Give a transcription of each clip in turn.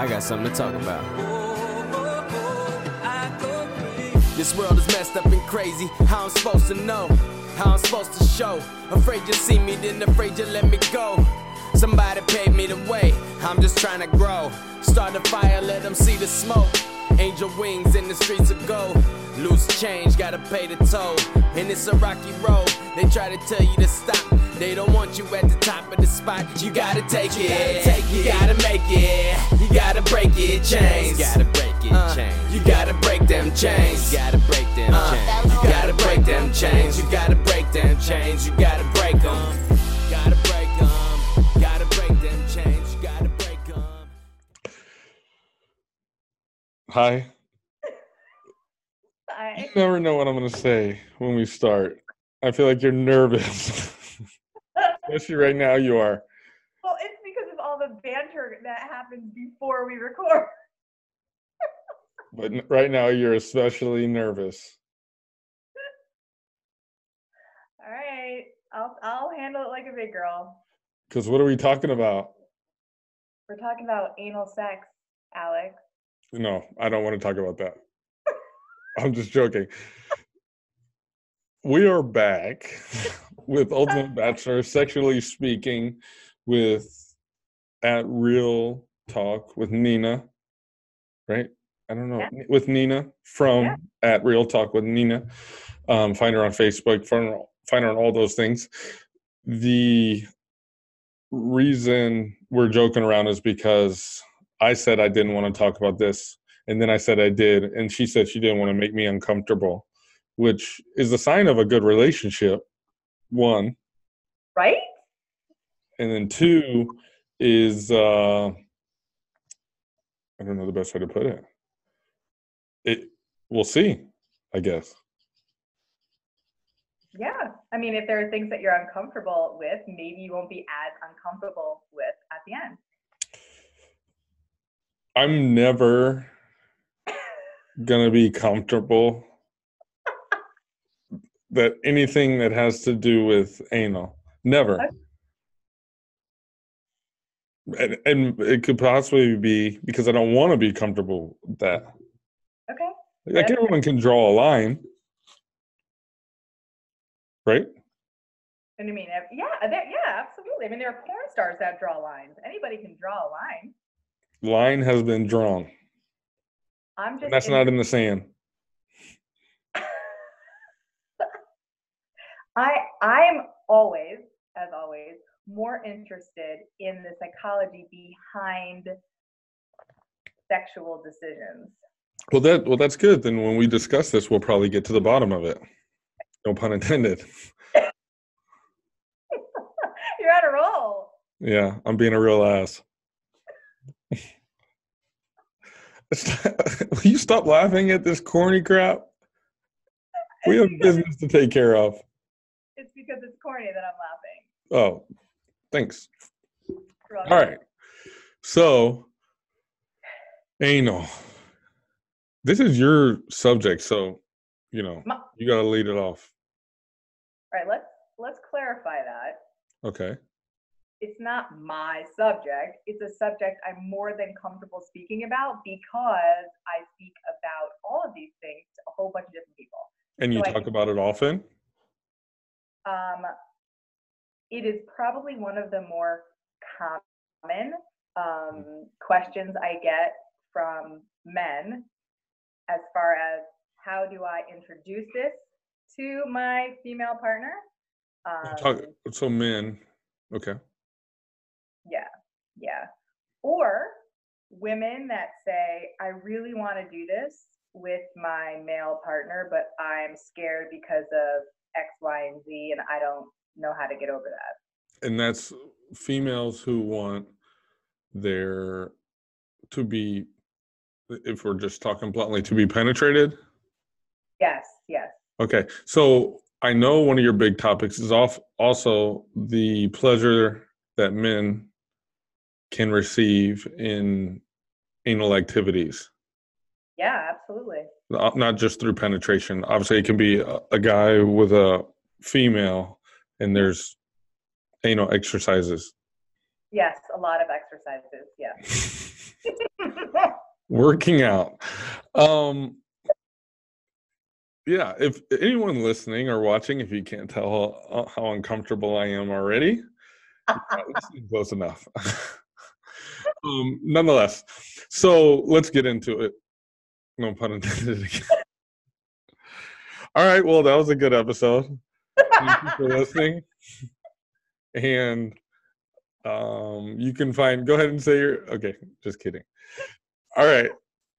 I got something to talk about. This world is messed up and crazy. How I'm supposed to know? How I'm supposed to show? Afraid you see me, then afraid you let me go. Somebody paved me the way. I'm just trying to grow. Start a fire, let them see the smoke. Angel wings in the streets of gold. Loose change, gotta pay the toll. And it's a rocky road. They try to tell you to stop. They don't want you at the top of the spot. You gotta take it. Gotta take it. You gotta make it. You gotta break it. Chains. Gotta break it. Uh, chains. You gotta break them chains. You gotta break them uh, chains. You gotta break them chains. You gotta break them chains. You gotta break them. Gotta break them. Gotta break them chains. You gotta break them. Hi. Hi. You never know what I'm going to say when we start. I feel like you're nervous. Especially right now, you are. Well, it's because of all the banter that happens before we record. But right now, you're especially nervous. All right, I'll I'll handle it like a big girl. Because what are we talking about? We're talking about anal sex, Alex. No, I don't want to talk about that. I'm just joking. We are back with Ultimate Bachelor, sexually speaking, with at Real Talk with Nina, right? I don't know, Yeah. with Nina from Yeah. at Real Talk with Nina. Um, find her on Facebook, find her, find her on all those things. The reason we're joking around is because I said I didn't want to talk about this, and then I said I did, and she said she didn't want to make me uncomfortable, which is a sign of a good relationship. One, Right? and then two is uh, I don't know the best way to put it. It we'll see, I guess. Yeah. I mean, if there are things that you're uncomfortable with, maybe you won't be as uncomfortable with at the end. I'm never gonna be comfortable that anything that has to do with anal. Never. Okay. And, and it could possibly be because I don't want to be comfortable with that. Okay. Like everyone can draw a line, right? And I mean, yeah, yeah, absolutely. I mean, there are porn stars that draw lines. Anybody can draw a line. Line has been drawn. I'm just. And that's in- not in the sand. I I'm always, as always, more interested in the psychology behind sexual decisions. Well, that well, that's good. Then when we discuss this, we'll probably get to the bottom of it. No pun intended. You're on a roll. Yeah, I'm being a real ass. Will you stop laughing at this corny crap? We have business to take care of. It's because it's corny that I'm laughing. Oh, thanks. All right. So, anal. This is your subject, so you know Ma- you got to lead it off. All right, let's let's clarify that. Okay. It's not my subject. It's a subject I'm more than comfortable speaking about because I speak about all of these things to a whole bunch of different people. And you So talk about it often. Um, it is probably one of the more common um, questions I get from men as far as how do I introduce this to my female partner? Um, Talk, so men. Okay. yeah, yeah. Or women that say, I really want to do this with my male partner, but I'm scared because of X, Y, and Z, and I don't know how to get over that. and that's females who want their to be if we're just talking bluntly to be penetrated Yes, yes. okay so i know one of your big topics is off also the pleasure that men can receive in anal activities Yeah. Not not just through penetration obviously it can be a, a guy with a female and there's anal exercises Yes, a lot of exercises. Yeah. working out. Um, yeah, if anyone listening or watching, if you can't tell how, how uncomfortable I am already, close enough. um, nonetheless, so let's get into it. No pun intended. All right, well, that was a good episode. Thank you for listening. And um, you can find. Go ahead and say your. Okay, just kidding. All right.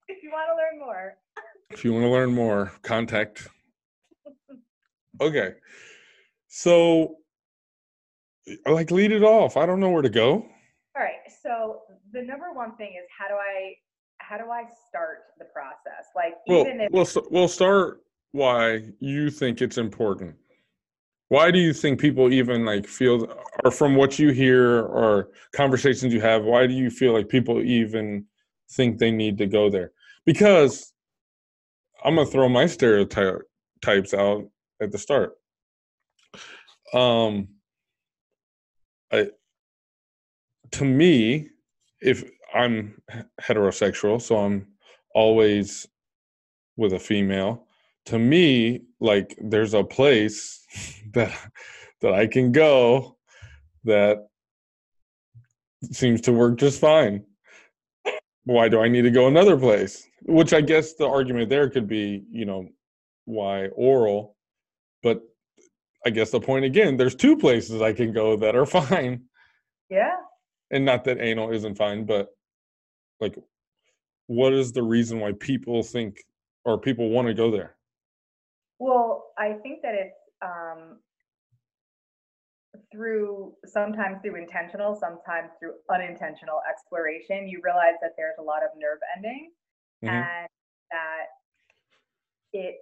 If you want to learn more. If you want to learn more, contact. Okay. So, like, lead it off. I don't know where to go. All right. So the number one thing is how do I how do I start the process? Like Well, even if we'll st- we'll start why you think it's important. Why do you think people even like feel, or from what you hear or conversations you have, why do you feel like people even think they need to go there? Because I'm gonna throw my stereotypes out at the start. Um, I, to me, if I'm heterosexual, so I'm always with a female. To me, like there's a place that that I can go that seems to work just fine. Why do I need to go another place? Which I guess the argument there could be, you know, why oral, but I guess the point again, there's two places I can go that are fine yeah. and not that anal isn't fine, but like, what is the reason why people think or people want to go there? Well, I think that it's um, through sometimes through intentional, sometimes through unintentional exploration. You realize that there's a lot of nerve endings Mhm. and that it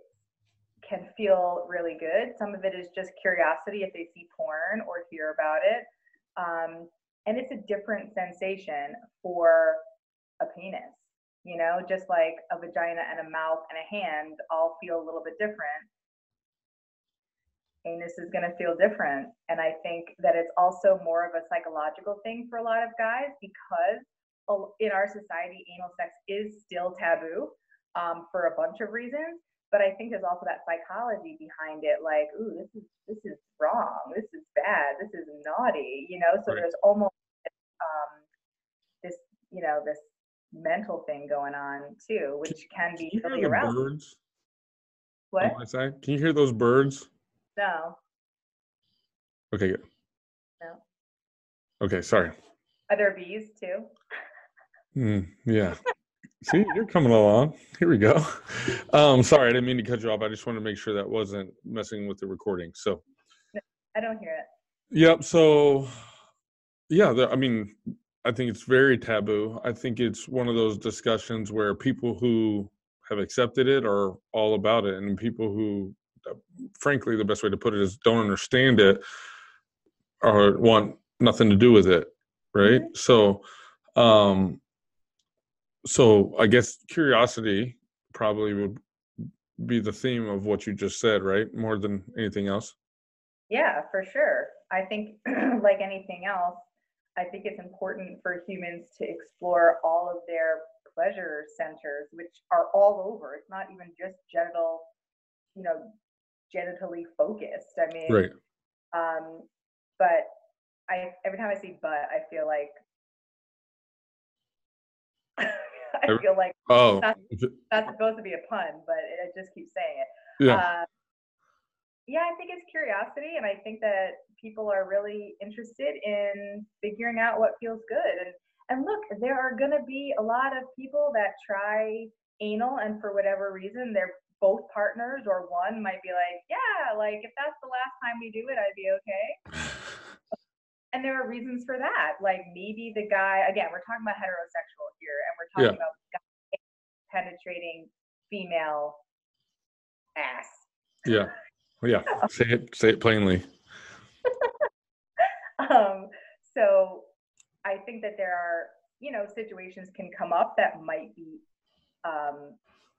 can feel really good. Some of it is just curiosity if they see porn or hear about it. Um, and it's a different sensation for a penis. You know, just like a vagina and a mouth and a hand all feel a little bit different. Anus is going to feel different. And I think that it's also more of a psychological thing for a lot of guys because in our society, anal sex is still taboo um, for a bunch of reasons. But I think there's also that psychology behind it, like, ooh, this is this is wrong, this is bad, this is naughty, you know. So Right. there's almost um, this, you know, this mental thing going on too, which can be Can you really the birds What? my? Can you hear those birds? No, Okay, good. no. Okay, sorry. Are there bees too? Mm, yeah. See, you're coming along. Here we go. Um, sorry, I didn't mean to cut you off. I just wanted to make sure that wasn't messing with the recording. So, I don't hear it. Yep. So, yeah, the, I mean, I think it's very taboo. I think it's one of those discussions where people who have accepted it are all about it, and people who, uh, frankly, the best way to put it is don't understand it or want nothing to do with it, right? So, um, so I guess curiosity probably would be the theme of what you just said, right? More than anything else. Yeah, for sure. I think, like anything else, I think it's important for humans to explore all of their pleasure centers, which are all over. It's not even just genital, you know, genitally focused. I mean, Right. um, but I every time I see butt, I feel like I feel like Oh, That's- that's supposed to be a pun, but I just keep saying it. yeah. Uh, yeah, I think it's curiosity, and I think that people are really interested in figuring out what feels good. And and look, there are gonna be a lot of people that try anal, and for whatever reason, they're both partners or one might be like, yeah, like if that's the last time we do it, I'd be okay. And there are reasons for that. Like maybe the guy, again, we're talking about heterosexual here, and we're talking Yeah. about guy penetrating female ass. Yeah. Yeah. Say it say it plainly. um, so I think that there are, you know, situations can come up that might be um,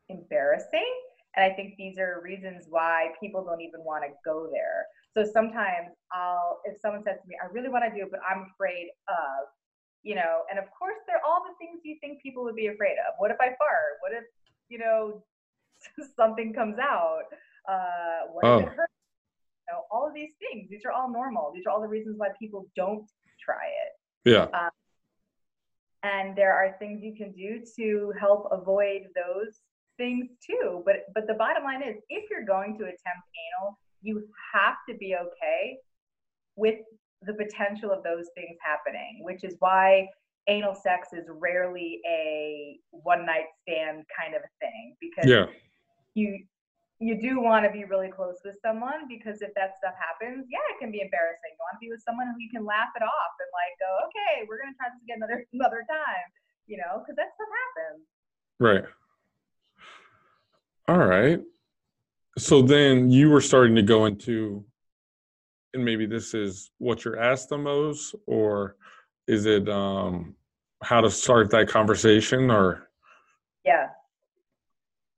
embarrassing. And I think these are reasons why people don't even want to go there. So sometimes I'll, if someone says to me, I really want to do it, but I'm afraid of, you know, and of course, there are all the things you think people would be afraid of. What if I fart? What if, you know, something comes out? Uh, what Oh. if it hurts? You know, all of these things. These are all normal. These are all the reasons why people don't try it. Yeah. And there are things you can do to help avoid those things too. But but the bottom line is, if you're going to attempt anal, you have to be okay with the potential of those things happening, which is why anal sex is rarely a one night stand kind of a thing because Yeah. you you do want to be really close with someone because if that stuff happens, yeah, it can be embarrassing. You want to be with someone who you can laugh it off and like go, okay, we're gonna try this again another another time, you know, because that stuff happens. Right. All right. So then you were starting to go into, and maybe this is what you're asked the most, or is it um, how to start that conversation, or Yeah.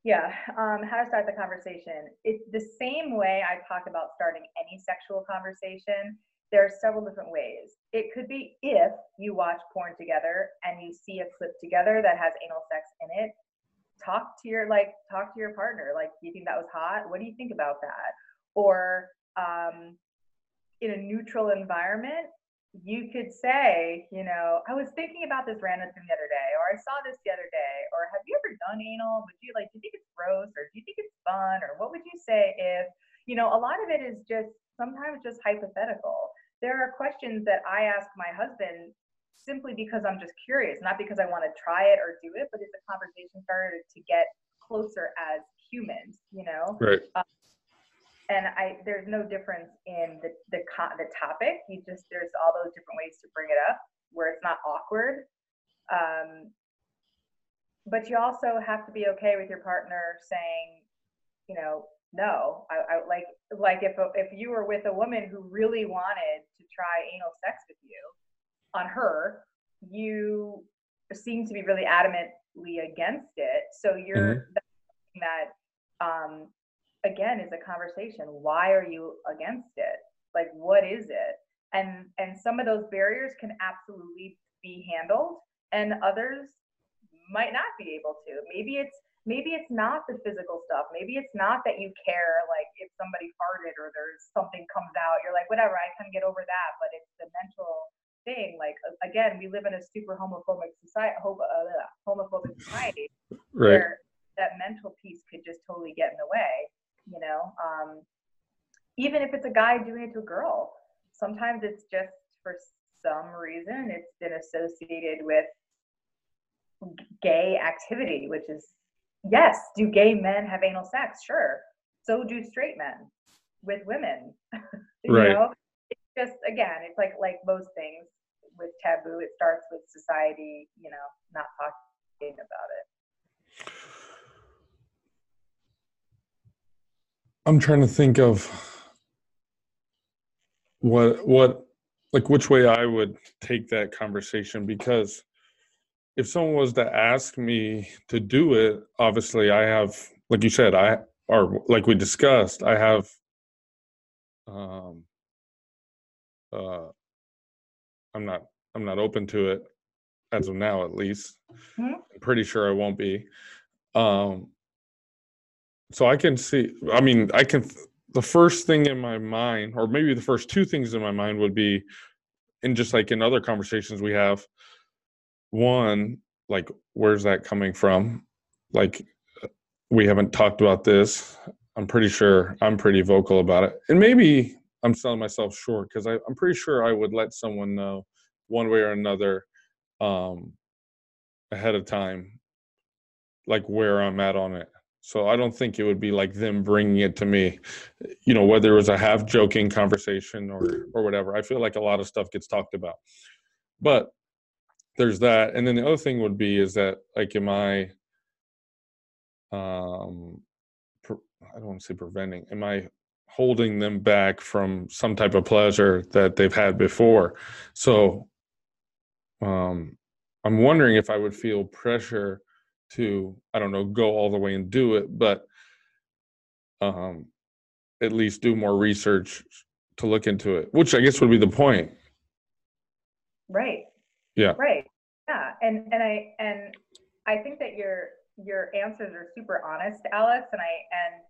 Yeah. Um, how to start the conversation. It's the same way I talk about starting any sexual conversation. There are several different ways. It could be if you watch porn together and you see a clip together that has anal sex in it. Talk to your like talk to your partner. Like, do you think that was hot? What do you think about that? Or um, in a neutral environment, you could say, you know, I was thinking about this random thing the other day, or I saw this the other day, or have you ever done anal? Would you like, do you think it's gross, or do you think it's fun, or what would you say if, you know, a lot of it is just sometimes just hypothetical. There are questions that I ask my husband simply because I'm just curious, not because I want to try it or do it, but it's a conversation starter to get closer as humans, you know? right? Um, and I there's no difference in the the the topic. You just there's all those different ways to bring it up where it's not awkward. Um, but you also have to be okay with your partner saying, you know, no. I, I like like if if you were with a woman who really wanted to try anal sex with you on her, you seem to be really adamantly against it. So you're something that um, again is a conversation why are you against it? Like what is it? And and some of those barriers can absolutely be handled and others might not be able to. Maybe it's maybe it's not the physical stuff. Maybe it's not that you care like if somebody farted or there's something comes out you're like whatever i can get over that but it's the mental thing like again we live in a super homophobic society uh, homophobic society Right. where that mental piece could just totally get in the way you know um, even if it's a guy doing it to a girl sometimes it's just for some reason it's been associated with gay activity which is yes do gay men have anal sex? Sure. So do straight men with women. You Right. know it's just again it's like like most things with taboo it starts with society you know not talking about it I'm trying to think of what what like which way I would take that conversation because if someone was to ask me to do it, obviously I have like you said, I or like we discussed, I have um uh I'm not I'm not open to it as of now at least. Mhm. I'm pretty sure I won't be. Um so I can see. I mean, I can. The first thing in my mind, or maybe the first two things in my mind, would be, and just like in other conversations we have, one, like, where's that coming from? Like, we haven't talked about this. I'm pretty sure I'm pretty vocal about it, and maybe I'm selling myself short because I'm pretty sure I would let someone know, one way or another, um, ahead of time, like where I'm at on it. So I don't think it would be like them bringing it to me, you know, whether it was a half joking conversation or or whatever. I feel like a lot of stuff gets talked about, but there's that. And then the other thing would be is that like, am I, um, pre- I don't want to say preventing. Am I holding them back from some type of pleasure that they've had before? So, um, I'm wondering if I would feel pressure to i don't know go all the way and do it but um at least do more research to look into it which i guess would be the point Right. Yeah. Right. Yeah. And and I and I think that your your answers are super honest, Alex. And I and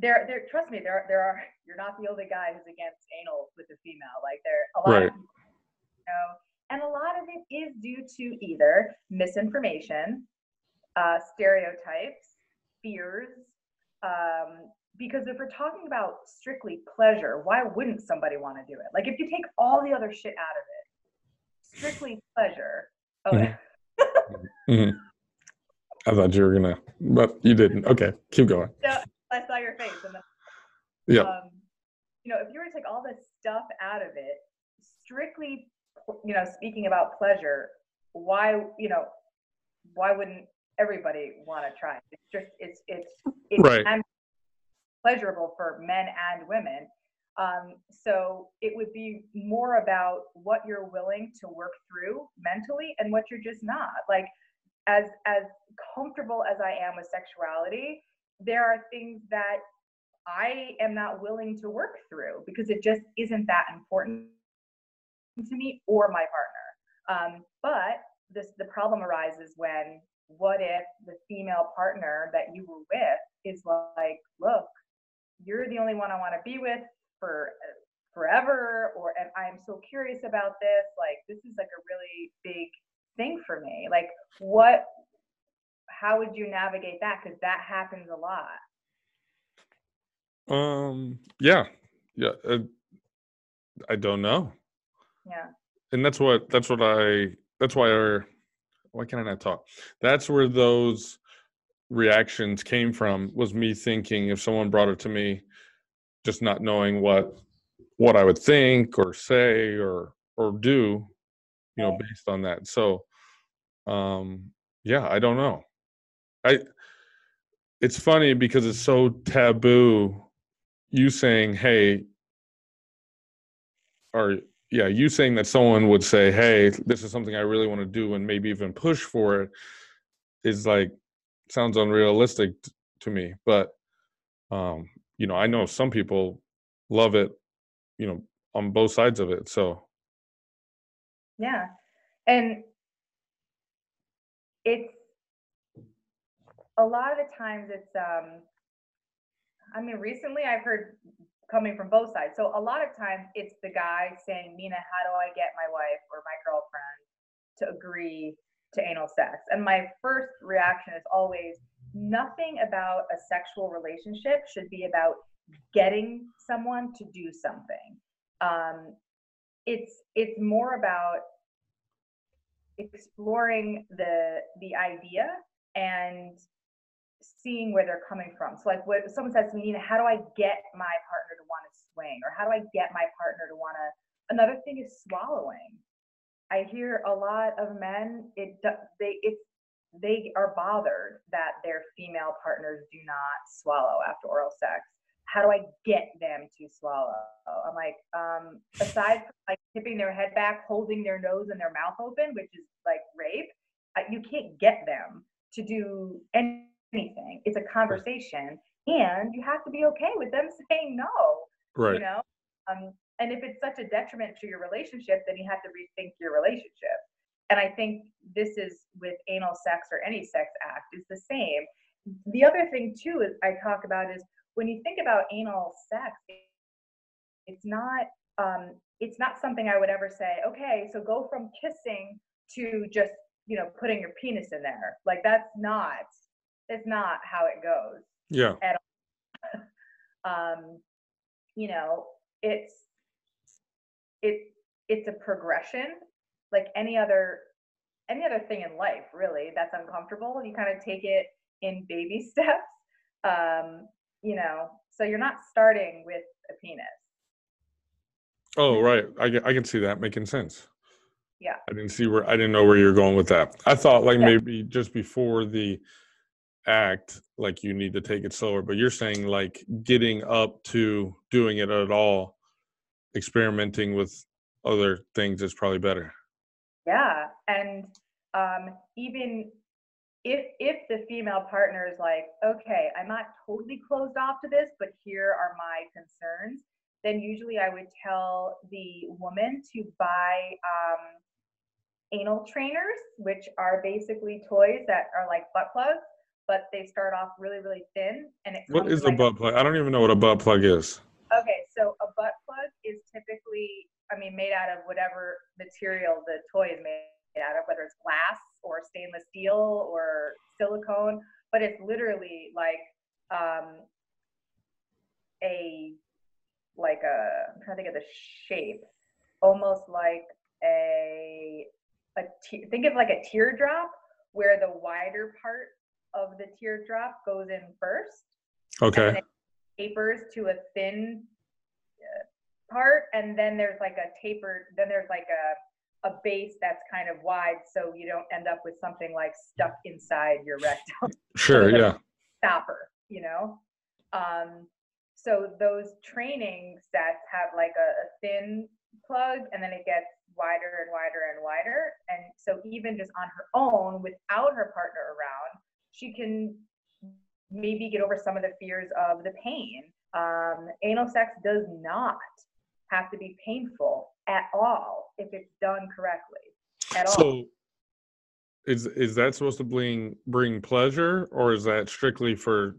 there there trust me, there there are you're not the only guy who's against anal with a female. Like there a lot Right. of you know, and a lot of it is due to either misinformation, uh, stereotypes, fears. Um, because if we're talking about strictly pleasure, why wouldn't somebody want to do it? Like if you take all the other shit out of it, strictly pleasure. Oh, Mhm. Mhm. I thought you were gonna, but you didn't. Okay, keep going. so I saw your face, and then, Yeah. um, you know, if you were to take all this stuff out of it, strictly, you know, speaking about pleasure, why, you know, why wouldn't everybody want to try? It's just, it's, it's, it Right. pleasurable for men and women. Um, so it would be more about what you're willing to work through mentally and what you're just not. Like, as as comfortable as I am with sexuality, there are things that I am not willing to work through because it just isn't that important to me or my partner. Um, but this the problem arises when what if the female partner that you were with is like, look, you're the only one I want to be with for forever, or and I'm so curious about this. Like, this is like a really big thing for me. Like, what? How would you navigate that? Because that happens a lot. Um. Yeah. Yeah. Uh, I don't know, Yeah. and that's what that's what I that's why I why can I not talk? That's where those reactions came from. Was me thinking if someone brought it to me, just not knowing what what I would think or say or or do, you know, based on that. So, um, yeah, I don't know. I it's funny because it's so taboo. You saying, "Hey," or yeah, you saying that someone would say, "Hey, this is something I really want to do," and maybe even push for it, is like sounds unrealistic t- to me. But um, you know, I know some people love it. You know, on both sides of it. So Yeah. And it's a lot of the times it's um I mean recently I've heard coming from both sides. So a lot of times it's the guy saying, Nina, how do I get my wife or my girlfriend to agree to anal sex? And my first reaction is always nothing about a sexual relationship should be about getting someone to do something. Um, it's it's more about exploring the the idea and seeing where they're coming from. So like what someone says to me, Nina, how do I get my partner to want to swing? Or how do I get my partner to want to another thing is swallowing. I hear a lot of men, it they it's they are bothered that their female partners do not swallow after oral sex. How do I get them to swallow? I'm like, um, aside from like tipping their head back, holding their nose and their mouth open, which is like rape, you can't get them to do anything. It's a conversation, and you have to be okay with them saying no. right, You know, um, and if it's such a detriment to your relationship, then you have to rethink your relationship. And I think this is with anal sex or any sex act is the same. The other thing too is I talk about is when you think about anal sex, it's not um, it's not something I would ever say. Okay, so go from kissing to just you know putting your penis in there. Like that's not that's not how it goes yeah, um, you know, it's it it's a progression, like any other any other thing in life, really. That's uncomfortable. You kind of take it in baby steps. Um, you know, so you're not starting with a penis. Oh, right. I, I can see that making sense. Yeah. I didn't see where I didn't know where you're going with that. I thought like Yeah. maybe just before the act, like you need to take it slower, but you're saying like getting up to doing it at all, experimenting with other things is probably better. Yeah, and um, even if if the female partner is like, okay, I'm not totally closed off to this, but here are my concerns, then usually I would tell the woman to buy um, anal trainers, which are basically toys that are like butt plugs, but they start off really, really thin. And it what is a like, butt plug? I don't even know what a butt plug is. Okay, so a butt plug is typically, I mean, made out of whatever material the toy is made out of, whether it's glass or stainless steel or silicone, but it's literally like um, a like a I'm trying to think of the shape, almost like a a te- think of like a teardrop where the wider part of the teardrop goes in first Okay. tapers to a thin uh, part and then there's like a tapered then there's like a a base that's kind of wide so you don't end up with something like stuck inside your rectum Sure. Yeah. stopper you know um so those training sets have like a, a thin plug and then it gets wider and wider and wider and so even just on her own without her partner around she can maybe get over some of the fears of the pain um, anal sex does not have to be painful at all if it's done correctly at all So is is that supposed to bring bring pleasure or is that strictly for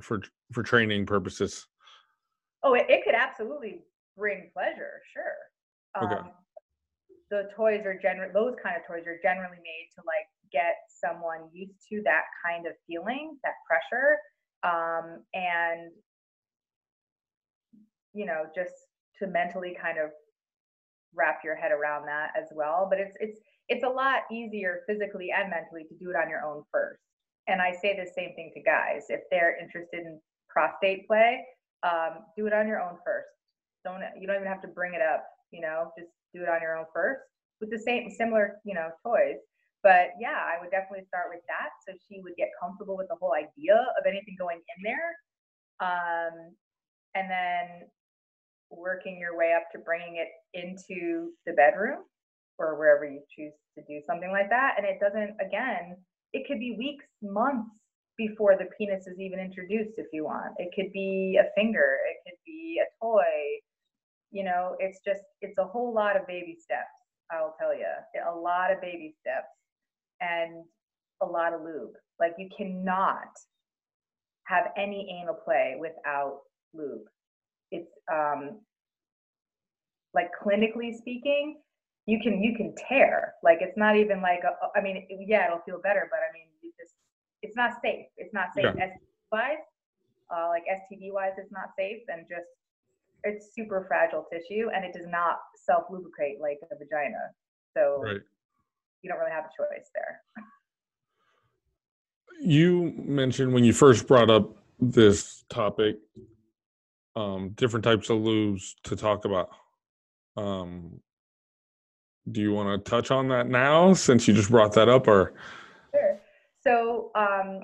for for training purposes? Oh, it, it could absolutely bring pleasure, sure. Um, Okay. The toys are generally those kind of toys are generally made to like get someone used to that kind of feeling, that pressure, um, and you know, just to mentally kind of wrap your head around that as well. But it's it's it's a lot easier physically and mentally to do it on your own first. And I say the same thing to guys if they're interested in prostate play um, do it on your own first. Don't you don't even have to bring it up. You know, just do it on your own first with the same similar you know toys. But yeah, I would definitely start with that so she would get comfortable with the whole idea of anything going in there, um, and then working your way up to bringing it into the bedroom or wherever you choose to do something like that. And it doesn't again, it could be weeks, months before the penis is even introduced if you want. It could be a finger, it could be a toy. You know, it's just it's a whole lot of baby steps, I'll tell you. A lot of baby steps and a lot of lube. Like you cannot have any anal play without lube. It's um like clinically speaking, you can you can tear. Like it's not even like a, I mean, yeah, it'll feel better, but I mean, you just it's not safe. It's not safe Yeah. STD wise, uh, like STD wise, it's not safe, and just it's super fragile tissue, and it does not self lubricate like a vagina. So Right. You don't really have a choice there. You mentioned when you first brought up this topic, um, different types of lubes to talk about. Um, do you want to touch on that now since you just brought that up, or Sure. So, um,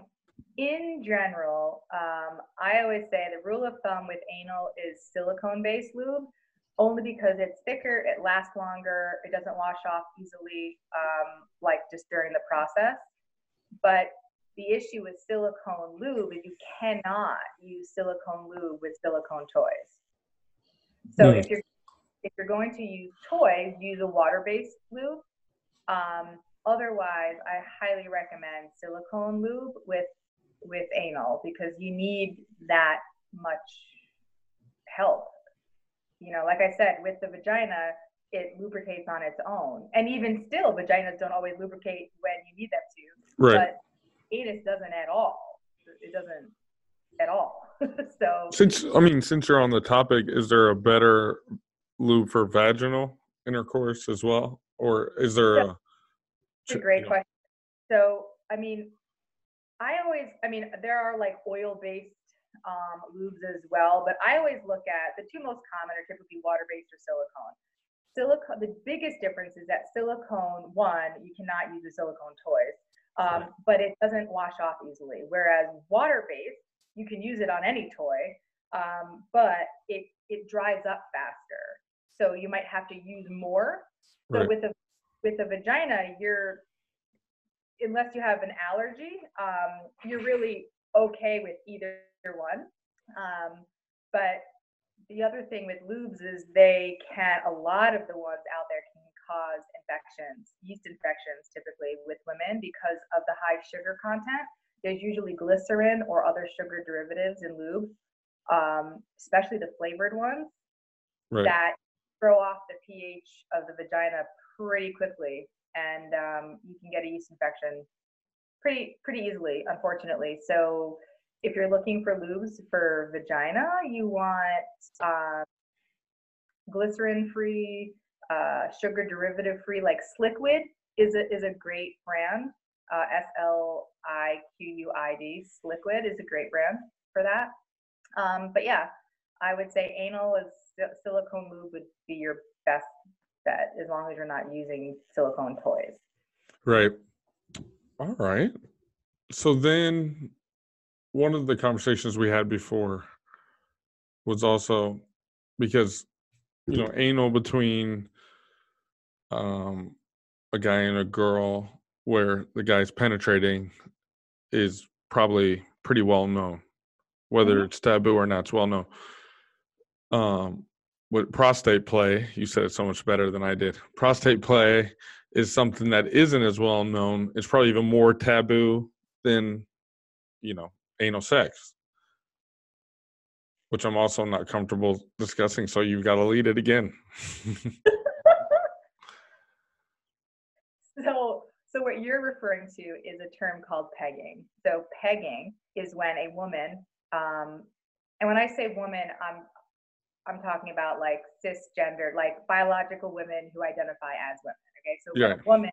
in general, um, I always say the rule of thumb with anal is silicone based lube, only because it's thicker, it lasts longer, it doesn't wash off easily, um, like just during the process. But the issue with silicone lube is you cannot use silicone lube with silicone toys. So Hmm. if you're if you're going to use toys, use a water-based lube. Um, otherwise, I highly recommend silicone lube with with anal because you need that much help. You know, like I said, with the vagina, it lubricates on its own, and even still, vaginas don't always lubricate when you need them to. right? But anus doesn't at all. It doesn't at all. so Since I mean, since you're on the topic, is there a better lube for vaginal intercourse as well, or is there Yeah. a? It's a great you know, question. So, I mean, I always, I mean, there are like oil-based um, lubes as well, but I always look at the two most common are typically water-based or silicone. Silicone, the biggest difference is that silicone, one, you cannot use the silicone toys, um, but it doesn't wash off easily. Whereas water-based, you can use it on any toy, um, but it it dries up faster. So you might have to use more. So Right. with a with a vagina, you're unless you have an allergy, um, you're really okay with either one. Um, but the other thing with lubes is they can a lot of the ones out there can cause infections, yeast infections typically with women because of the high sugar content. There's usually glycerin or other sugar derivatives in lube, um, especially the flavored ones, Right. that throw off the pH of the vagina pretty quickly, and um, you can get a yeast infection pretty pretty easily, unfortunately. So if you're looking for lubes for vagina, you want uh, glycerin free, uh, sugar derivative free, like Sliquid is a, is a great brand. Uh, S L I Q U I D, Sliquid is a great brand for that. Um, but yeah, I would say anal is silicone lube would be your best bet as long as you're not using silicone toys. Right. All right. So then one of the conversations we had before was also because you know anal between um a guy and a girl where the guy's penetrating is probably pretty well known. Whether Mhm. it's taboo or not it's well known. Um with prostate play you said it so much better than i did. Prostate play is something that isn't as well known. It's probably even more taboo than you know anal sex which i'm also not comfortable discussing so you've got to lead it again So, so what you're referring to is a term called pegging. So pegging is when a woman, um, and when I say woman, I'm I'm talking about like cisgender, like biological women who identify as women. Okay, so Yeah. a woman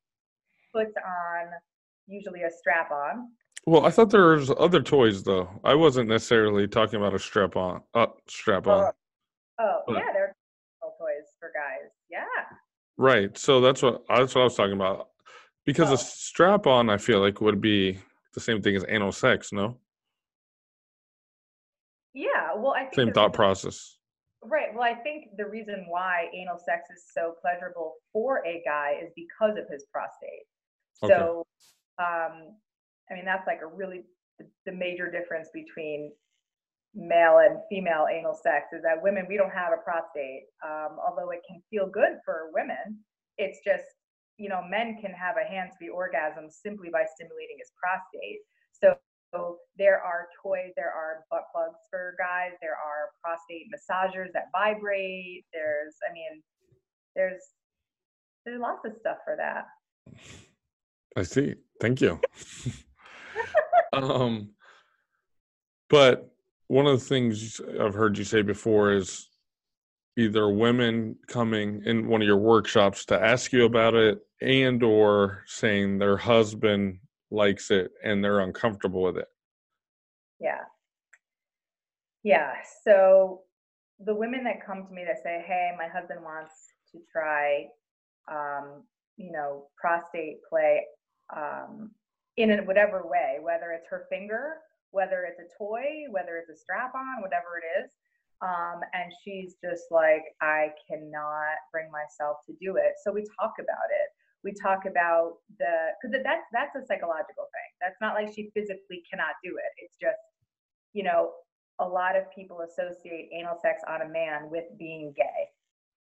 puts on usually a strap on. Well i thought there was other toys though i wasn't necessarily talking about a strap on uh, strap on Oh But- yeah, there are toys for guys. Yeah. right so that's what that's what i was talking about because Oh. a strap on i feel like would be the same thing as anal sex no Yeah. Well, I think same thought process Right. Well, I think the reason why anal sex is so pleasurable for a guy is because of his prostate. Okay. So, um, I mean, that's like a really the, major difference between male and female anal sex is that women we don't have a prostate. Um, although it can feel good for women, it's just you know men can have a hands-free orgasm simply by stimulating his prostate. So so there are toys, there are butt plugs for guys, there are prostate massagers that vibrate. There's, I mean, there's there's lots of stuff for that. I see. Thank you. um, but one of the things I've heard you say before is either women coming in one of your workshops to ask you about it and or saying their husband likes it and they're uncomfortable with it. Yeah. Yeah. So the women that come to me that say, "Hey, my husband wants to try, um, you know, prostate play um, in whatever way, whether it's her finger, whether it's a toy, whether it's a strap on, whatever it is." Um, and she's just like, I cannot bring myself to do it. So we talk about it. We talk about the because that's that's a psychological thing. That's not like she physically cannot do it. It's just you know, a lot of people associate anal sex on a man with being gay.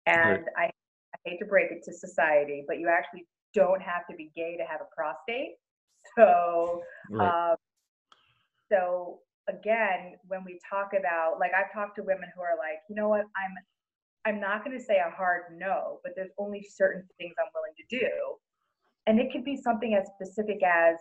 And I, I hate to break it to society, but you actually don't have to be gay to have a prostate. So, Right. um, so again, when we talk about, like, I've talked to women who are like, you know what, I'm, I'm not going to say a hard no, but there's only certain things I'm willing to do, and it could be something as specific as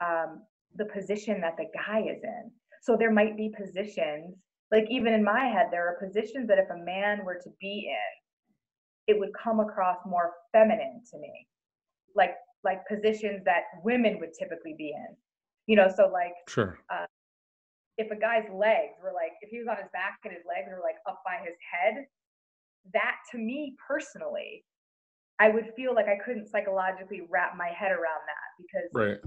um, the position that the guy is in. So there might be positions, like even in my head, there are positions that if a man were to be in, it would come across more feminine to me, like like positions that women would typically be in. You know, so like Sure. Uh, if a guy's legs were like, if he was on his back and his legs were like up by his head, that to me personally, I would feel like I couldn't psychologically wrap my head around that because Right.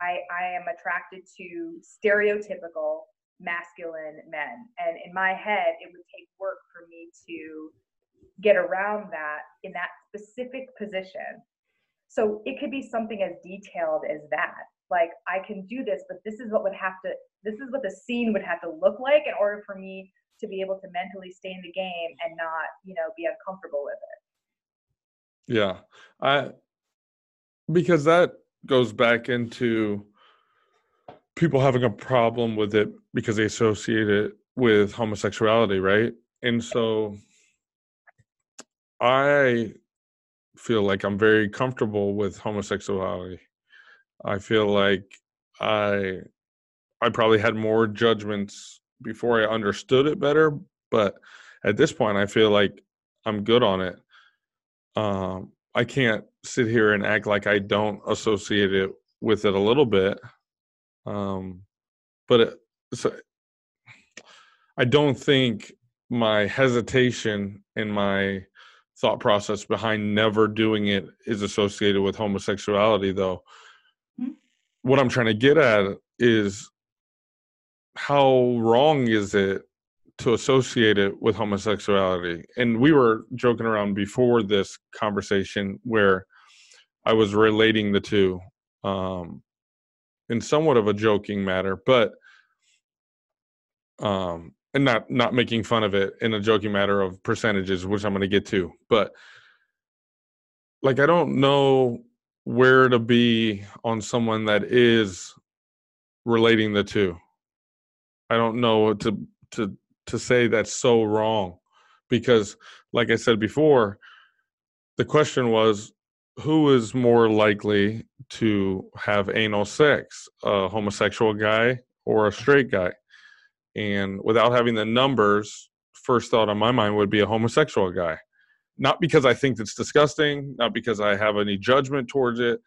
I, I am attracted to stereotypical masculine men. And in my head, it would take work for me to get around that in that specific position. So it could be something as detailed as that. Like, I can do this, but this is what would have to, this is what the scene would have to look like in order for me to be able to mentally stay in the game and not, you know, be uncomfortable with it. Yeah. I because that goes back into people having a problem with it because they associate it with homosexuality, right? And so I feel like I'm very comfortable with homosexuality. I feel like I I probably had more judgments before I understood it better, but at this point I feel like I'm good on it. Um I can't sit here and act like I don't associate it with it a little bit. Um but it, so I don't think my hesitation and my thought process behind never doing it is associated with homosexuality though mm-hmm. what i'm trying to get at is how wrong is it to associate it with homosexuality and we were joking around before this conversation where i was relating the two um in somewhat of a joking matter but um and not not making fun of it in a joking matter of percentages which i'm going to get to but like i don't know where to be on someone that is relating the two. I don't know to to to say that's so wrong because like i said before the question was who is more likely to have anal sex a homosexual guy or a straight guy and without having the numbers, first thought on my mind would be a homosexual guy. Not because I think it's disgusting, not because I have any judgment towards it,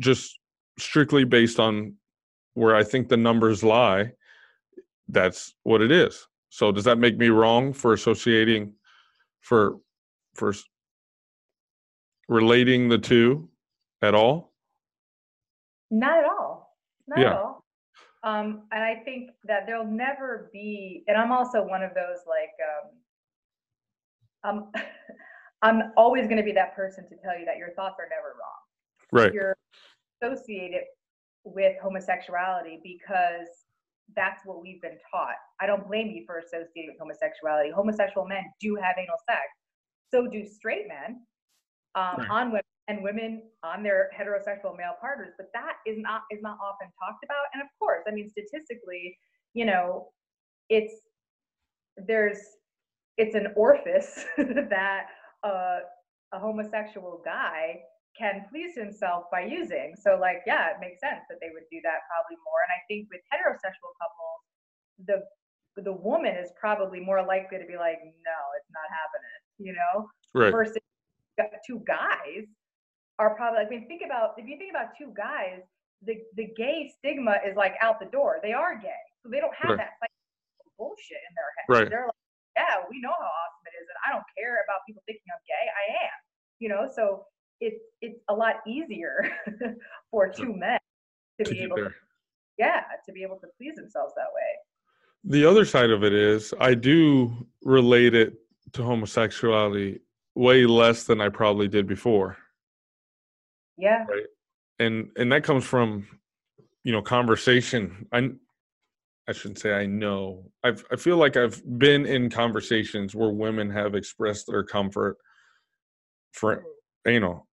just strictly based on where I think the numbers lie. That's what it is. So does that make me wrong for associating for for relating the two at all? Not at all. Not yeah. at all. Um, and I think that there'll never be, and I'm also one of those like, um, I'm, I'm always going to be that person to tell you that your thoughts are never wrong. Right. You're associated with homosexuality because that's what we've been taught. I don't blame you for associating with homosexuality. Homosexual men do have anal sex. So do straight men um, right. on women and women on their heterosexual male partners but that is not is not often talked about. And of course i mean statistically you know it's there's it's an orifice that uh, a homosexual guy can please himself by using. So like yeah it makes sense that they would do that probably more. And i think with heterosexual couples the the woman is probably more likely to be like no it's not happening you know right. versus two guys are probably I mean think about if you think about two guys, the the gay stigma is like out the door. They are gay, so they don't have right. that bullshit in their head. Right. They're like, yeah, we know how awesome it is, and I don't care about people thinking I'm gay. I am, you know. So it's it's a lot easier for two men to, to be able there. to, yeah, to be able to please themselves that way. The other side of it is I do relate it to homosexuality way less than I probably did before. Yeah. Right. And and that comes from, you know, conversation. I I shouldn't say I know. I've I feel like I've been in conversations where women have expressed their comfort for you know.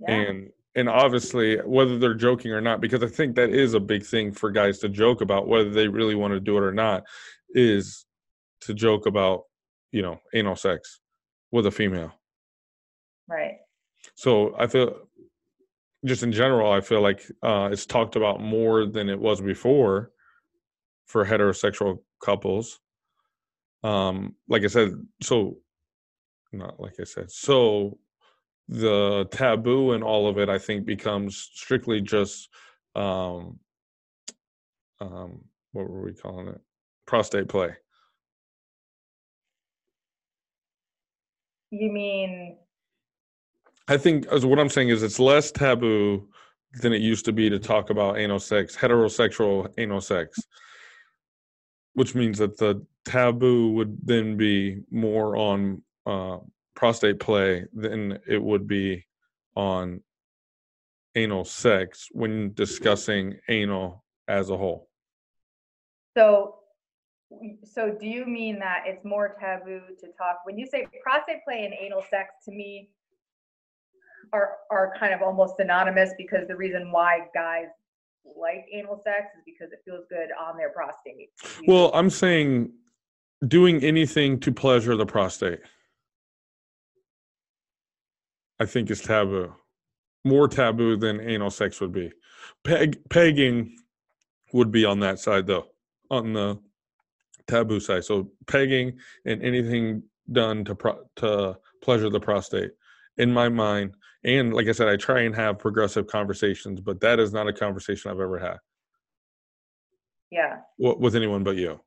Yeah. And and obviously whether they're joking or not because I think that is a big thing for guys to joke about whether they really want to do it or not is to joke about, you know, anal sex with a female. Right. So I feel just in general, I feel like uh, it's talked about more than it was before for heterosexual couples. Um, like I said, so not like I said, so the taboo and all of it, I think, becomes strictly just um, um, what were we calling it? Prostate play. You mean I think as what I'm saying is it's less taboo than it used to be to talk about anal sex, heterosexual anal sex, which means that the taboo would then be more on uh, prostate play than it would be on anal sex when discussing anal as a whole. So so do you mean that it's more taboo to talk when you say prostate play and anal sex to me are are kind of almost synonymous because the reason why guys like anal sex is because it feels good on their prostate. Well, I'm saying doing anything to pleasure the prostate. I think is taboo. More taboo than anal sex would be. Peg, pegging would be on that side though, on the taboo side. So pegging and anything done to pro, to pleasure the prostate, in my mind, and like I said, I try and have progressive conversations, but that is not a conversation I've ever had. Yeah. with anyone but you.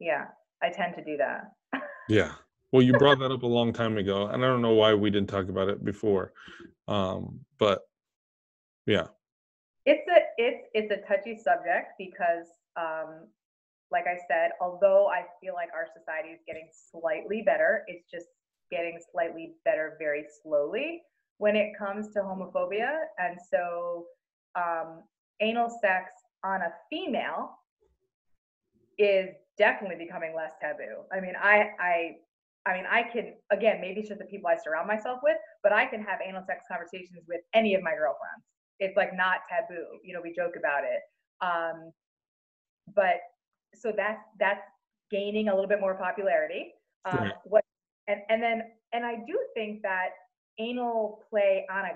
Yeah, I tend to do that. yeah. Well, you brought that up a long time ago, and I don't know why we didn't talk about it before. Um, but yeah. It's a it's it's a touchy subject because um like I said, although I feel like our society is getting slightly better, it's just getting slightly better very slowly when it comes to homophobia. And so, um, anal sex on a female is definitely becoming less taboo. I mean, I, I, I mean, I can again, maybe it's just the people I surround myself with, but I can have anal sex conversations with any of my girlfriends. It's like not taboo. You know, we joke about it. Um, but so that's that's gaining a little bit more popularity. Um, What and and then and I do think that anal play on a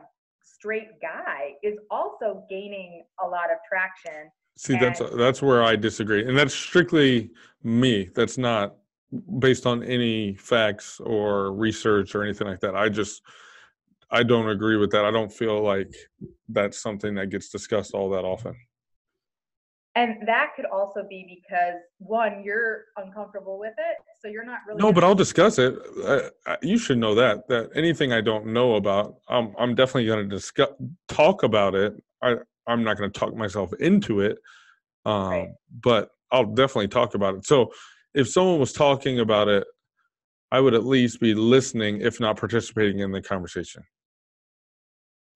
straight guy is also gaining a lot of traction. See, and that's that's where I disagree, and that's strictly me. That's not based on any facts or research or anything like that. I just I don't agree with that. I don't feel like that's something that gets discussed all that often and that could also be because one you're uncomfortable with it so you're not really no but i'll discuss it. I, I, you should know that that anything i don't know about i'm, I'm definitely going to discuss talk about it. I i'm not going to talk myself into it um, right. but i'll definitely talk about it. So if someone was talking about it i would at least be listening if not participating in the conversation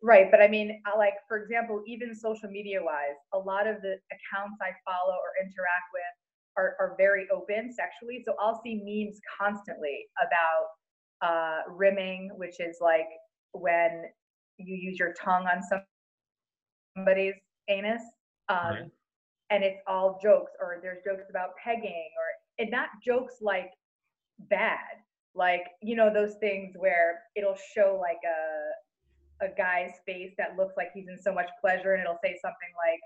Right, but I mean, uh, like for example, even social media wise, a lot of the accounts I follow or interact with are, are very open sexually. So I'll see memes constantly about uh, rimming, which is like when you use your tongue on somebody's anus, um, right. and it's all jokes, or there's jokes about pegging, or and not jokes like bad, like you know those things where it'll show like a a guy's face that looks like he's in so much pleasure and it'll say something like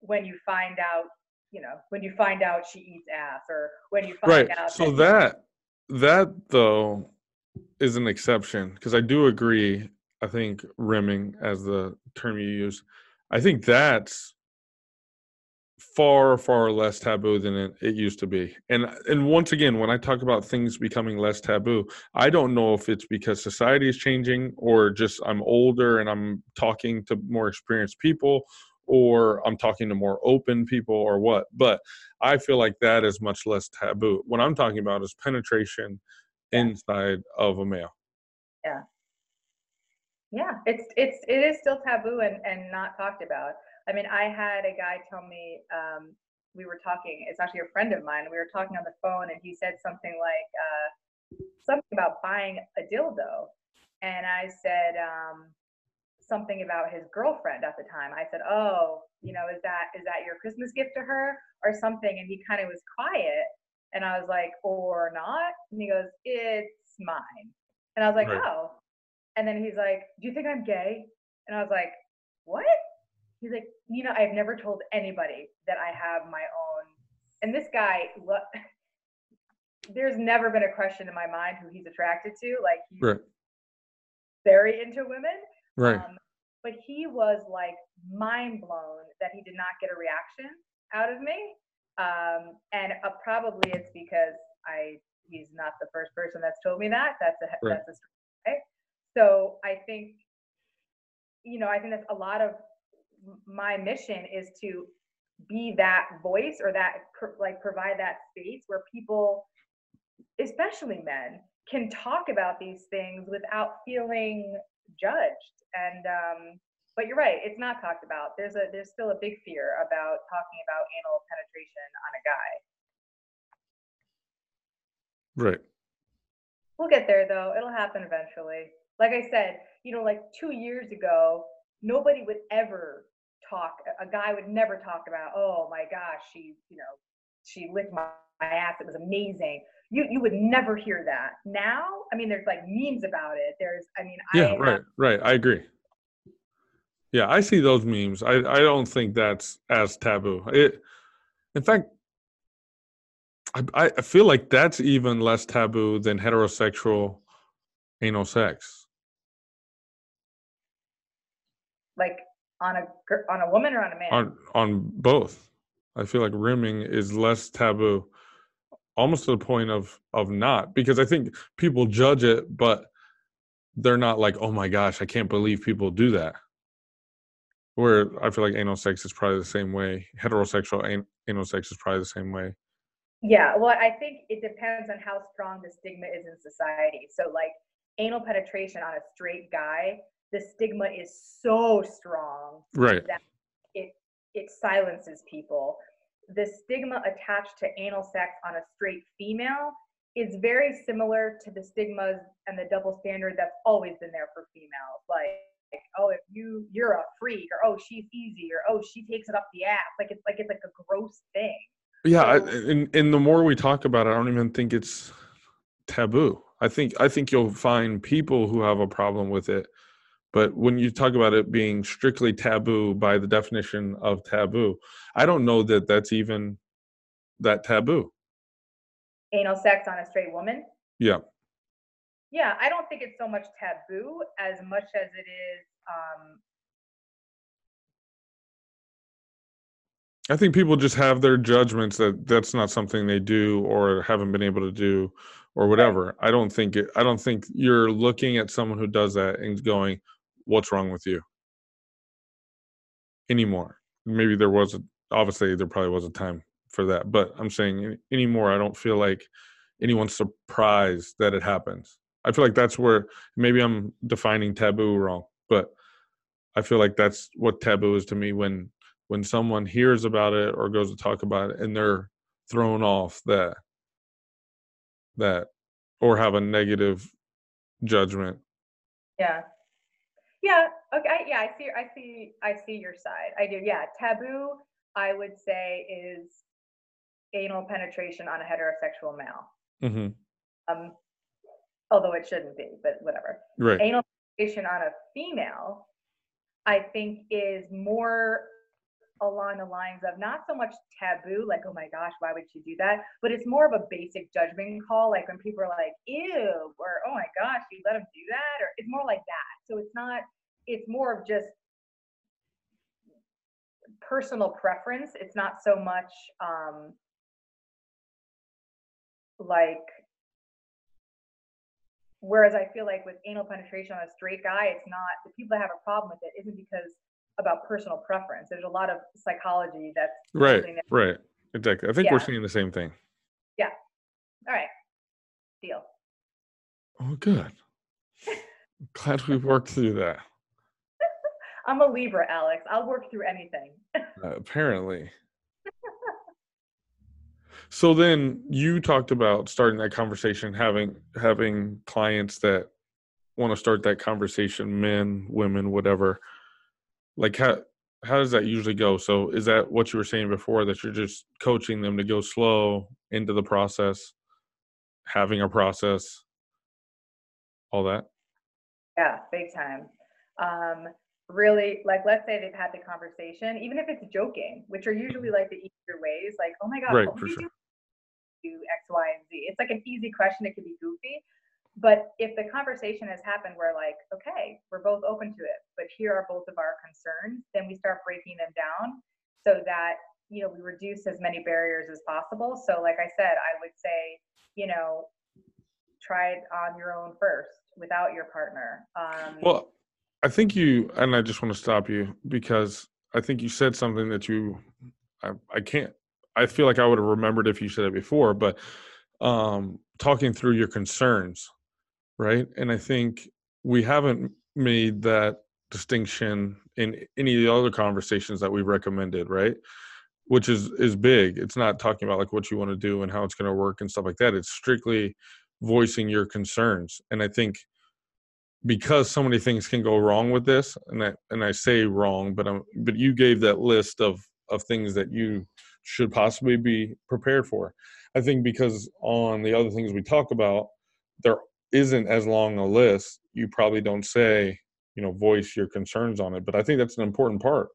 when you find out you know when you find out she eats ass or when you find right. out so that that though is an exception because i do agree i think rimming as the term you use i think that's far far less taboo than it, it, used to be. And and once again when i talk about things becoming less taboo i don't know if it's because society is changing or just i'm older and i'm talking to more experienced people or i'm talking to more open people or what. But i feel like that is much less taboo. What i'm talking about is penetration yeah. inside of a male. Yeah. Yeah. It's it's it is still taboo and and not talked about I mean, I had a guy tell me um, we were talking. It's actually a friend of mine. We were talking on the phone, and he said something like uh, something about buying a dildo, and I said um, something about his girlfriend at the time. I said, "Oh, you know, is that is that your Christmas gift to her or something?" And he kind of was quiet, and I was like, "Or not?" And he goes, "It's mine," and I was like, right. "Oh." And then he's like, "Do you think I'm gay?" And I was like, "What?" He's like, you know, I've never told anybody that I have my own. And this guy, there's never been a question in my mind who he's attracted to. Like he's right. very into women. Right. Um, but he was like mind blown that he did not get a reaction out of me. Um, and uh, probably it's because I he's not the first person that's told me that. That's a right. that's a story. So I think, you know, I think that's a lot of my mission is to be that voice or that like provide that space where people especially men can talk about these things without feeling judged and um but you're right, it's not talked about. There's a there's still a big fear about talking about anal penetration on a guy. Right. We'll get there though. It'll happen eventually. Like I said, you know, like two years ago, nobody would ever talk. A guy would never talk about, oh my gosh, she, you know, she licked my, my ass. It was amazing. You you would never hear that. Now, I mean, there's like memes about it. There's, I mean, Yeah, I right, right. I agree. Yeah, I see those memes. I, I don't think that's as taboo. It, in fact, I, I feel like that's even less taboo than heterosexual anal sex. like on a on a woman or on a man. On on both, I feel like rimming is less taboo, almost to the point of of not because I think people judge it, but they're not like, oh my gosh, I can't believe people do that. Where I feel like anal sex is probably the same way. Heterosexual an- anal sex is probably the same way. Yeah, well, I think it depends on how strong the stigma is in society. So, like anal penetration on a straight guy, the stigma is so strong Right. that it it silences people. The stigma attached to anal sex on a straight female is very similar to the stigmas and the double standard that's always been there for females. Like, oh, if you you're a freak, or oh, she's easy, or oh, she takes it up the ass. Like it's like it's like a gross thing. Yeah, I, and and the more we talk about it, I don't even think it's taboo. I think I think you'll find people who have a problem with it, but when you talk about it being strictly taboo by the definition of taboo, I don't know that that's even that taboo. Anal sex on a straight woman. Yeah, Yeah, I don't think it's so much taboo as much as it is um, I think people just have their judgments that that's not something they do or haven't been able to do or whatever. I don't think it. I don't think you're looking at someone who does that and going, "What's wrong with you?" Anymore. Maybe there was a, obviously there probably was a time for that, but I'm saying any- anymore. I don't feel like anyone's surprised that it happens. I feel like that's where maybe I'm defining taboo wrong, but I feel like that's what taboo is to me when when someone hears about it or goes to talk about it and they're thrown off that that or have a negative judgment yeah, yeah. Okay, yeah. I see. I see. I see your side. I do. Yeah, taboo. I would say is anal penetration on a heterosexual male. Mm-hmm. Um, although it shouldn't be, but whatever. right anal penetration on a female, I think is more along the lines of not so much taboo, like, oh my gosh, why would she do that? But it's more of a basic judgment call, like when people are like, ew, or oh my gosh, you let him do that, or it's more like that. So it's not, it's more of just personal preference. It's not so much um like Whereas I feel like with anal penetration on a straight guy, it's not the people that have a problem with it isn't because about personal preference. There's a lot of psychology that's right there. right exactly i think we're seeing the same thing Yeah. All right, deal. oh good glad we worked through that I'm a Libra, Alex. I'll work through anything. uh, apparently so then you talked about starting that conversation having having clients that want to start that conversation men women whatever like how how does that usually go so is that what you were saying before that you're just coaching them to go slow into the process having a process all that Yeah, big time. Um, really, like, let's say they've had the conversation, even if it's joking, which are usually like the easier ways, like, oh my God, Right, what for you sure. do? do X, Y, and Z? It's like an easy question. It could be goofy. But if the conversation has happened where, like, okay, we're both open to it, but here are both of our concerns, then we start breaking them down so that, you know, we reduce as many barriers as possible. So, like I said, I would say, you know, try it on your own first without your partner. Um, Well, I think you, and I just want to stop you because I think you said something that you, I, I can't, I feel like I would have remembered if you said it before, but um, talking through your concerns, right? And I think we haven't made that distinction in any of the other conversations that we've recommended, right? Which is is big. It's not talking about like what you want to do and how it's going to work and stuff like that. It's strictly voicing your concerns. And I think because so many things can go wrong with this, and I and I say wrong, but I'm but you gave that list of of things that you should possibly be prepared for. I think because on the other things we talk about, there isn't as long a list. You probably don't say, you know, voice your concerns on it. But I think that's an important part.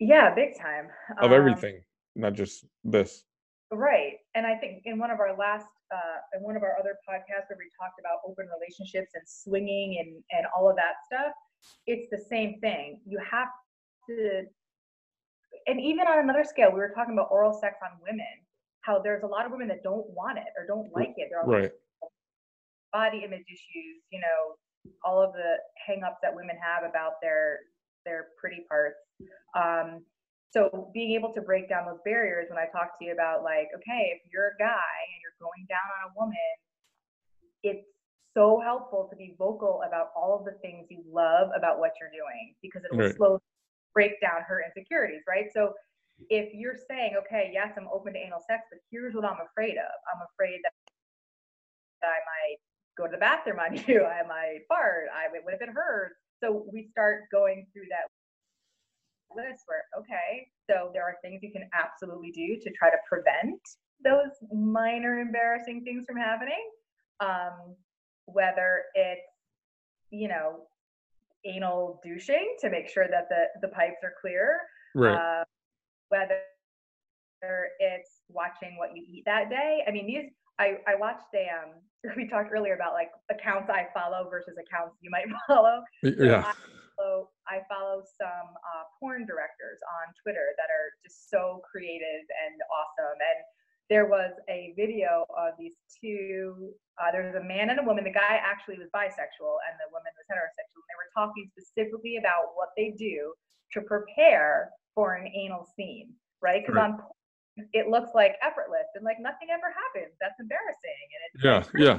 Yeah, big time. Of um, everything, not just this. Right. And I think in one of our last, uh, in one of our other podcasts where we talked about open relationships and swinging and, and all of that stuff, it's the same thing. You have to, and even on another scale, we were talking about oral sex on women, how there's a lot of women that don't want it or don't like it. They're right. Body image issues, you know, all of the hangups that women have about their their pretty parts. Um, so being able to break down those barriers when I talk to you about like, okay, if you're a guy and you're going down on a woman, it's so helpful to be vocal about all of the things you love about what you're doing because it will right. slowly break down her insecurities, right? So if you're saying, okay, yes, I'm open to anal sex, but here's what I'm afraid of. I'm afraid that I might go to the bathroom on you. I might fart. I what if it hurts? So we start going through that list where okay so there are things you can absolutely do to try to prevent those minor embarrassing things from happening um, whether it's you know anal douching to make sure that the the pipes are clear right uh, whether it's watching what you eat that day i mean these i i watched a um we talked earlier about like accounts i follow versus accounts you might follow yeah so follow I follow some uh, porn directors on Twitter that are just so creative and awesome. And there was a video of these two. Uh, there was a man and a woman. The guy actually was bisexual, and the woman was heterosexual. And they were talking specifically about what they do to prepare for an anal scene, right? Because right. on it looks like effortless and like nothing ever happens. That's embarrassing. And it's yeah, yeah.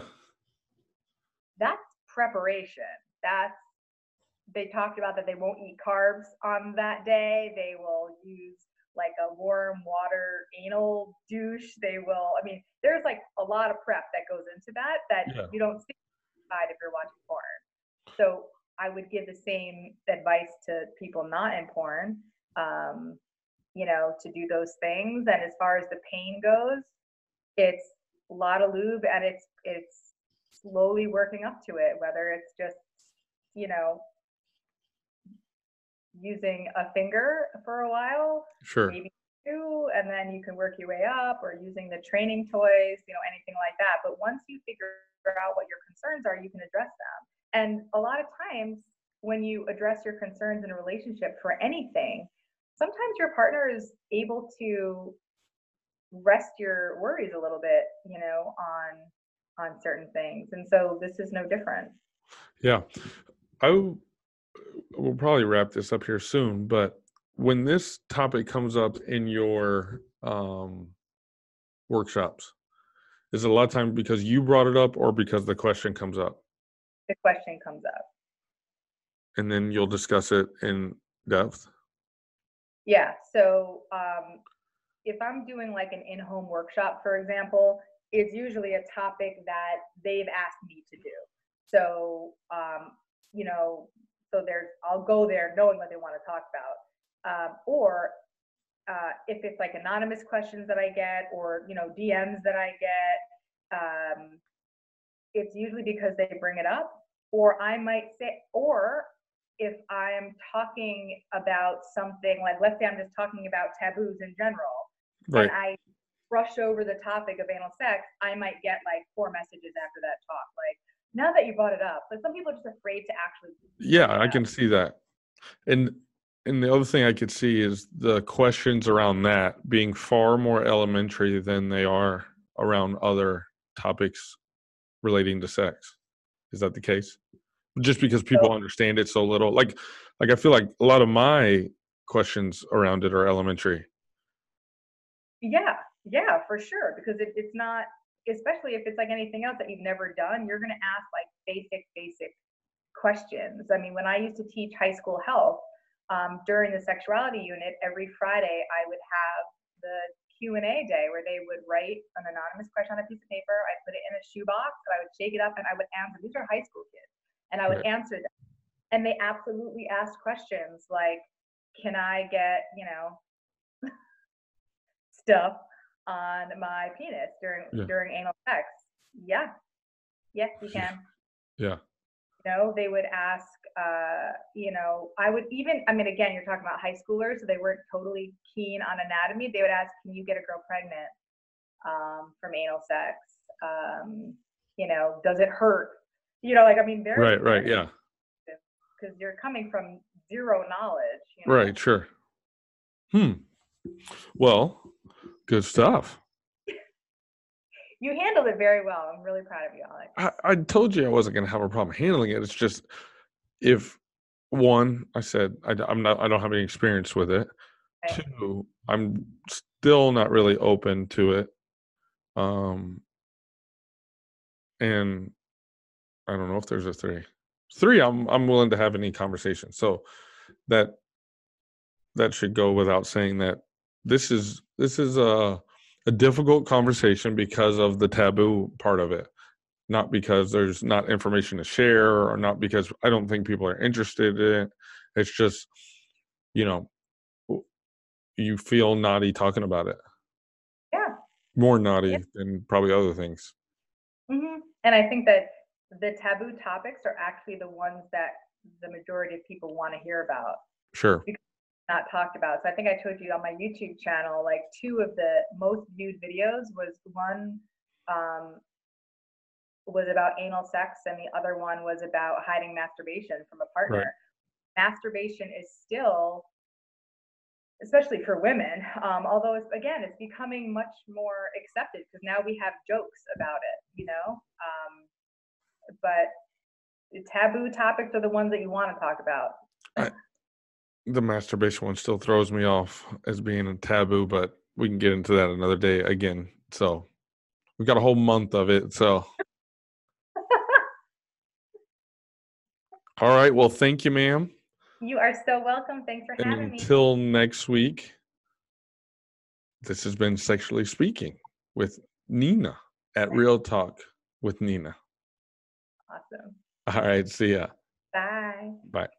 That's preparation. That's they talked about that they won't eat carbs on that day. They will use like a warm water anal douche. They will, I mean, there's like a lot of prep that goes into that that yeah. you don't see inside if you're watching porn. So I would give the same advice to people not in porn, um, you know, to do those things. And as far as the pain goes, it's a lot of lube and it's it's slowly working up to it, whether it's just, you know, using a finger for a while. Sure. Maybe two, and then you can work your way up, or using the training toys, you know, anything like that. But once you figure out what your concerns are, you can address them. And a lot of times, when you address your concerns in a relationship for anything, sometimes your partner is able to rest your worries a little bit, you know, on on certain things. And so this is no different. Yeah. I we'll probably wrap this up here soon, but when this topic comes up in your um, workshops, is it a lot of time because you brought it up or because the question comes up? The question comes up. And then you'll discuss it in depth? Yeah. So um, if I'm doing like an in home workshop, for example, it's usually a topic that they've asked me to do. So, um, you know, so there's I'll go there knowing what they want to talk about. Um, or uh, if it's like anonymous questions that I get or you know DMs that I get, um, it's usually because they bring it up. Or I might say, or if I'm talking about something like let's say I'm just talking about taboos in general, right. and I brush over the topic of anal sex, I might get like four messages after that talk, like now that you brought it up, but some people are just afraid to actually. Yeah, I can see that. And and the other thing I could see is the questions around that being far more elementary than they are around other topics relating to sex. Is that the case? Just because people so, understand it so little. Like like I feel like a lot of my questions around it are elementary. Yeah, yeah, for sure. Because it, it's not especially if it's like anything else that you've never done, you're going to ask like basic, basic questions. I mean, when I used to teach high school health um, during the sexuality unit, every Friday I would have the Q and A day where they would write an anonymous question on a piece of paper. I put it in a shoebox and I would shake it up and I would answer. These are high school kids, and I would Right. answer them. And they absolutely asked questions like, "Can I get you know stuff on my penis during Yeah. during anal sex?" Yeah, yes, you can Yeah. you know they would ask uh you know i would even i mean again you're talking about high schoolers so they weren't totally keen on anatomy they would ask can you get a girl pregnant um from anal sex um you know does it hurt you know like i mean very Right. Right. Yeah. because you're coming from zero knowledge you know? Right. Sure. Hmm. Well, good stuff. you handled it very well i'm really proud of you alex I, I told you I wasn't going to have a problem handling it. It's just if one, I said I, am not, I don't have any experience with it. Right. Two, I'm still not really open to it. Um, and I don't know if there's a three. Three, I'm I'm willing to have any conversation. So that that should go without saying that this is this is a a difficult conversation because of the taboo part of it not because there's not information to share or not because I don't think people are interested in it. It's just, you know, you feel naughty talking about it. yeah More naughty Yeah. than probably other things. hmm And I think that the taboo topics are actually the ones that the majority of people want to hear about, Sure. not talked about. So I think I told you on my YouTube channel, like two of the most viewed videos was one um, was about anal sex, and the other one was about hiding masturbation from a partner. Masturbation is still especially for women um, although it's again it's becoming much more accepted because now we have jokes about it you know um, but the taboo topics are the ones that you want to talk about The masturbation one still throws me off as being a taboo, but we can get into that another day again. So we've got a whole month of it. So, all right. Well, thank you, ma'am. you are so welcome thanks for having me until next week, this has been Sexually Speaking with Nina at Real Talk with Nina. Awesome All right. See ya. bye Bye.